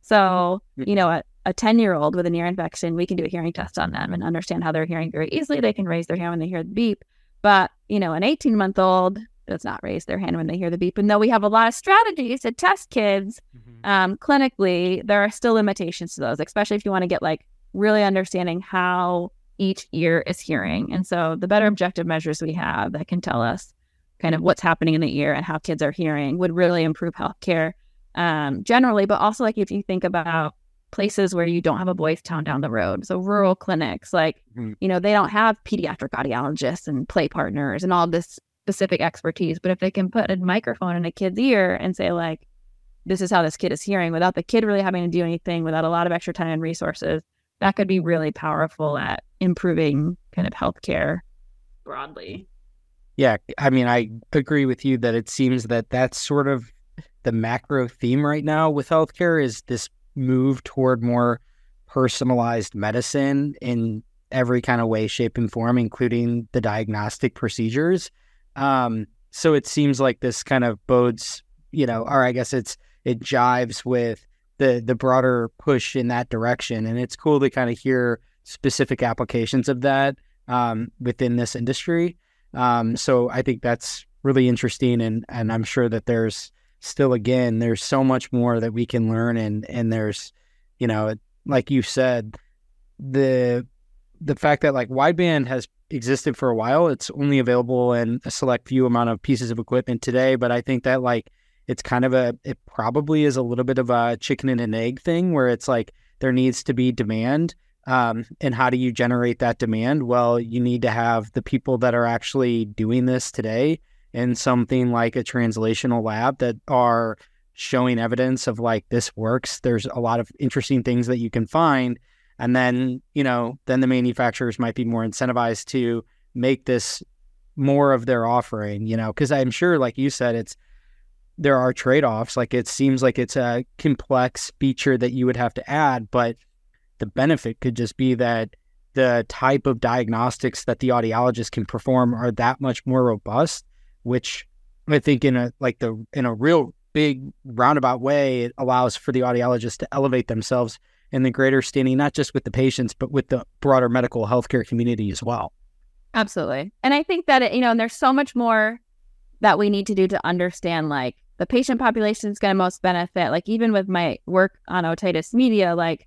So, you know, a, a 10 year old with an ear infection, we can do a hearing test on them and understand how they're hearing very easily. They can raise their hand when they hear the beep. But, you know, an 18 month old does not raise their hand when they hear the beep. And though we have a lot of strategies to test kids um, clinically, there are still limitations to those, especially if you want to get like really understanding how each ear is hearing. And so the better objective measures we have that can tell us kind of what's happening in the ear and how kids are hearing would really improve healthcare um, generally, but also like if you think about places where you don't have a boys town down the road. So rural clinics, like, mm-hmm. you know, they don't have pediatric audiologists and play partners and all this specific expertise. But if they can put a microphone in a kid's ear and say, like, this is how this kid is hearing without the kid really having to do anything, without a lot of extra time and resources, that could be really powerful at improving kind of healthcare broadly. Yeah. I mean, I agree with you that it seems that that's sort of the macro theme right now with healthcare is this move toward more personalized medicine in every kind of way, shape, and form, including the diagnostic procedures. Um, so it seems like this kind of bodes, you know, or I guess it's it jives with the the broader push in that direction, and it's cool to kind of hear specific applications of that um, within this industry. Um, so I think that's really interesting, and and I'm sure that there's still again there's so much more that we can learn and and there's you know like you said the the fact that like wideband has existed for a while it's only available in a select few amount of pieces of equipment today but i think that like it's kind of a it probably is a little bit of a chicken and an egg thing where it's like there needs to be demand um, and how do you generate that demand? Well you need to have the people that are actually doing this today in something like a translational lab that are showing evidence of like this works. There's a lot of interesting things that you can find. And then, you know, then the manufacturers might be more incentivized to make this more of their offering, you know, because I'm sure, like you said, it's there are trade offs. Like it seems like it's a complex feature that you would have to add, but the benefit could just be that the type of diagnostics that the audiologist can perform are that much more robust which I think in a like the in a real big roundabout way, it allows for the audiologist to elevate themselves in the greater standing, not just with the patients, but with the broader medical healthcare community as well. Absolutely. And I think that, it, you know, and there's so much more that we need to do to understand like the patient population is going to most benefit. Like, even with my work on otitis media, like,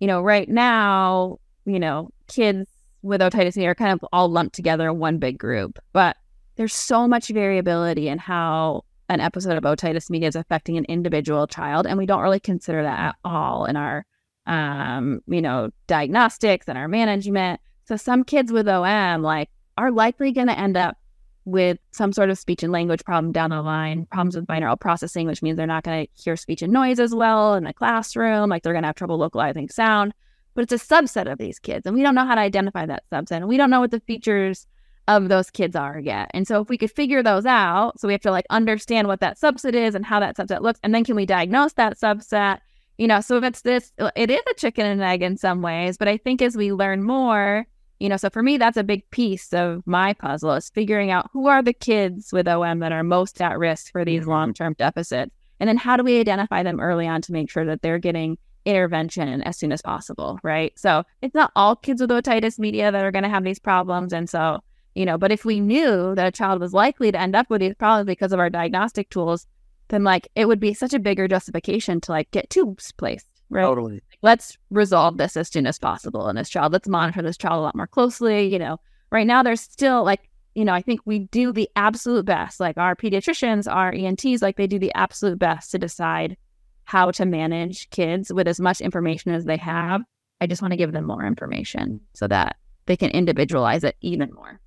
you know, right now, you know, kids with otitis media are kind of all lumped together in one big group. But there's so much variability in how an episode of otitis media is affecting an individual child and we don't really consider that at all in our um, you know diagnostics and our management. So some kids with om like are likely going to end up with some sort of speech and language problem down the line problems with binaural processing which means they're not going to hear speech and noise as well in the classroom like they're going to have trouble localizing sound. But it's a subset of these kids and we don't know how to identify that subset and we don't know what the features of those kids are yet. And so if we could figure those out, so we have to like understand what that subset is and how that subset looks, and then can we diagnose that subset? You know, so if it's this, uh, it is a chicken and egg in some ways, but I think as we learn more, you know, so for me, that's a big piece of my puzzle is figuring out who are the kids with OM that are most at risk for these mm-hmm. long term deficits. And then how do we identify them early on to make sure that they're getting intervention as soon as possible, right? So it's not all kids with otitis media that are going to have these problems. And so you know but if we knew that a child was likely to end up with these problems because of our diagnostic tools then like it would be such a bigger justification to like get tubes placed right? Totally. Like, let's resolve this as soon as possible in this child. Let's monitor this child a lot more closely you know. Right now there's still like you know i think we do the absolute best. Like our pediatricians our ents like they do the absolute best to decide how to manage kids with as much information as they have. I just want to give them more information so that they can individualize it even more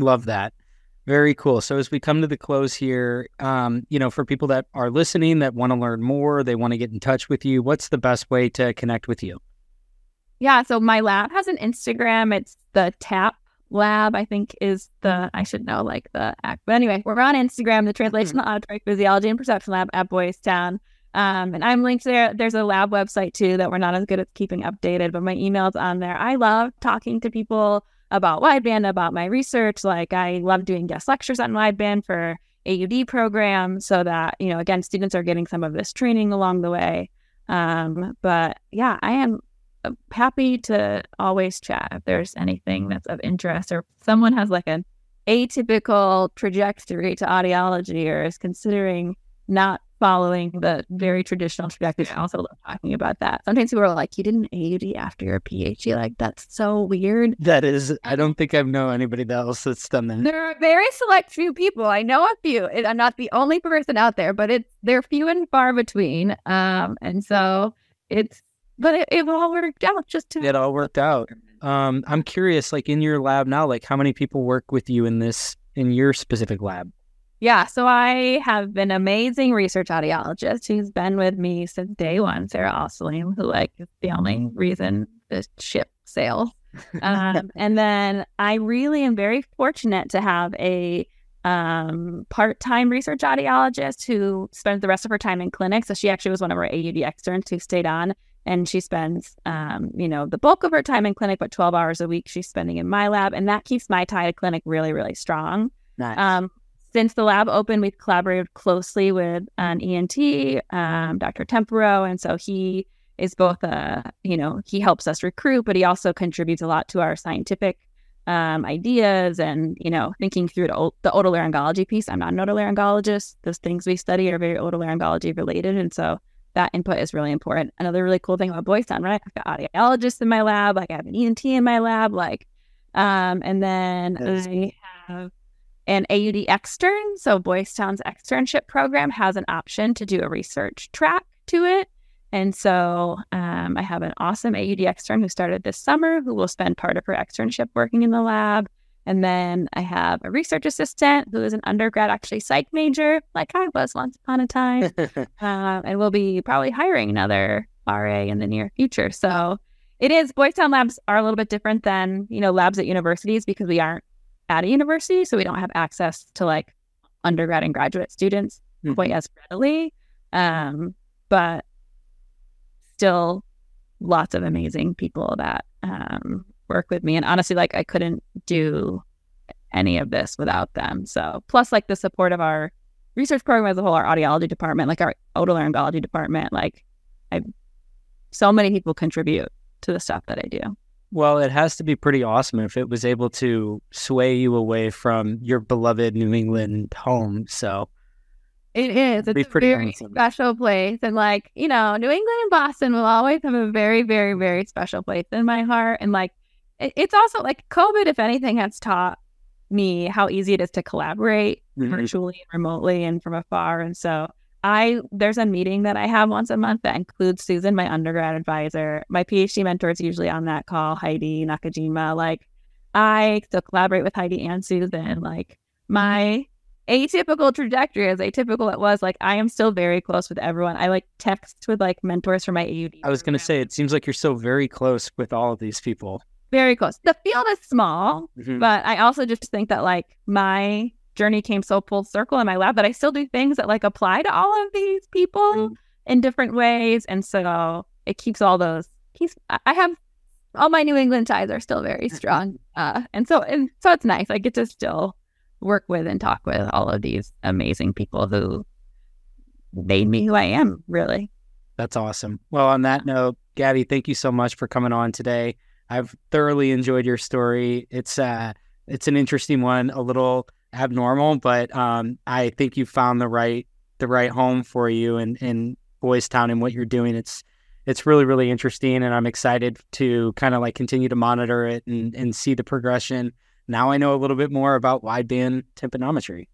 Love that. Very cool. So as we come to the close here, um, you know, for people that are listening that want to learn more, they want to get in touch with you. What's the best way to connect with you? Yeah. So my lab has an Instagram. It's the Tap Lab. I think is the I should know like the act. But anyway, we're on Instagram. The Translational mm-hmm. Auditory Physiology and Perception Lab at Boys Town. Um, and I'm linked there. There's a lab website too that we're not as good at keeping updated, but my email's on there. I love talking to people about wideband, about my research. Like I love doing guest lectures on wideband for AUD programs so that, you know, again, students are getting some of this training along the way. Um, but yeah, I am uh, happy to always chat if there's anything that's of interest or someone has like an atypical trajectory to audiology or is considering not following the very traditional trajectory. I also love talking about that. Sometimes people are like, "You did an AUD after your PhD? Like that's so weird." That is, I don't think I know anybody else that's done that. There are very select few people. I know a few. I'm not the only person out there, but it's they're few and far between. Um, and so it's, but it, it all worked out just to. It all worked out. Um, I'm curious, like in your lab now, like how many people work with you in this in your specific lab? Yeah, so I have been an amazing research audiologist who's been with me since day one, Sarah Osseling, who like is the only reason the ship sails. Um, and then I really am very fortunate to have a um, part-time research audiologist who spends the rest of her time in clinic. So she actually was one of our AUD externs who stayed on, and she spends, um, you know, the bulk of her time in clinic, but 12 hours a week she's spending in my lab, and that keeps my tie to clinic really, really strong. Nice. Um, since the lab opened, we've collaborated closely with an ENT, um, Dr. Tempero, and so he is both a, you know, he helps us recruit, but he also contributes a lot to our scientific um, ideas and, you know, thinking through the, the otolaryngology piece. I'm not an otolaryngologist. Those things we study are very otolaryngology related, and so that input is really important. Another really cool thing about Boys Town, right? I've got audiologists in my lab, like I have an ENT in my lab, like, um, and then I have an AUD extern. So Boys Town's externship program has an option to do a research track to it. And so um, I have an awesome AUD extern who started this summer who will spend part of her externship working in the lab. And then I have a research assistant who is an undergrad, actually psych major, like I was once upon a time. uh, and we'll be probably hiring another RA in the near future. So it is Boys Town labs are a little bit different than you know labs at universities because we aren't at a university, so we don't have access to like undergrad and graduate students Mhm. quite as readily. Um, but still, lots of amazing people that um, work with me, and honestly, like I couldn't do any of this without them. So plus, like the support of our research program as a whole, our audiology department, like our otolaryngology department, like I, so many people contribute to the stuff that I do. Well, it has to be pretty awesome if it was able to sway you away from your beloved New England home. So It is. It's a pretty very awesome. special place. And like, you know, New England and Boston will always have a very, very, very special place in my heart. And like, it- it's also like COVID, if anything, has taught me how easy it is to collaborate Mhm. virtually and remotely and from afar. And so I, there's a meeting that I have once a month that includes Susan, my undergrad advisor. My PhD mentor is usually on that call, Heidi Nakajima. Like, I still collaborate with Heidi and Susan. Like, my atypical trajectory as atypical it was like i am still very close with everyone i like text with like mentors for my aud I was going to program. say, it seems like you're so very close with all of these people. very close the field is small Mhm. but i also just think that like my journey came so full circle in my lab that i still do things that like apply to all of these people Mm. in different ways and so it keeps all those keeps I- i have all my new england ties are still very strong uh and so and so it's nice i get to still work with and talk with all of these amazing people who made me who i am really That's awesome. Well, on that note, Gabby, thank you so much for coming on today. I've thoroughly enjoyed your story. It's uh it's an interesting one, a little abnormal, but um I think you found the right the right home for you in in Boys Town and what you're doing. It's it's really really interesting and I'm excited to kind of like continue to monitor it and and see the progression. Now I know a little bit more about wideband tympanometry.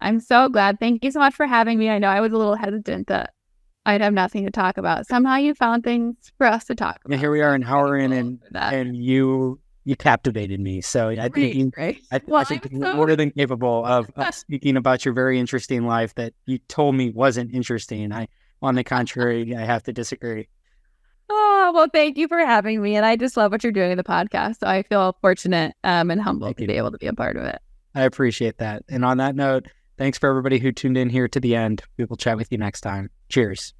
i'm so glad thank you so much for having me i know i was a little hesitant that i'd have nothing to talk about somehow you found things for us to talk about And here we are an hour in and and you you captivated me. So I think Great, you great. I, Well, I think so- more than capable of, of speaking about your very interesting life that you told me wasn't interesting. I, on the contrary, I have to disagree. Oh, well, thank you for having me. And I just love what you're doing in the podcast. So I feel fortunate um, and humbled Thank to you. be able to be a part of it. I appreciate that. And on that note, thanks for everybody who tuned in here to the end. We will chat with you next time. Cheers.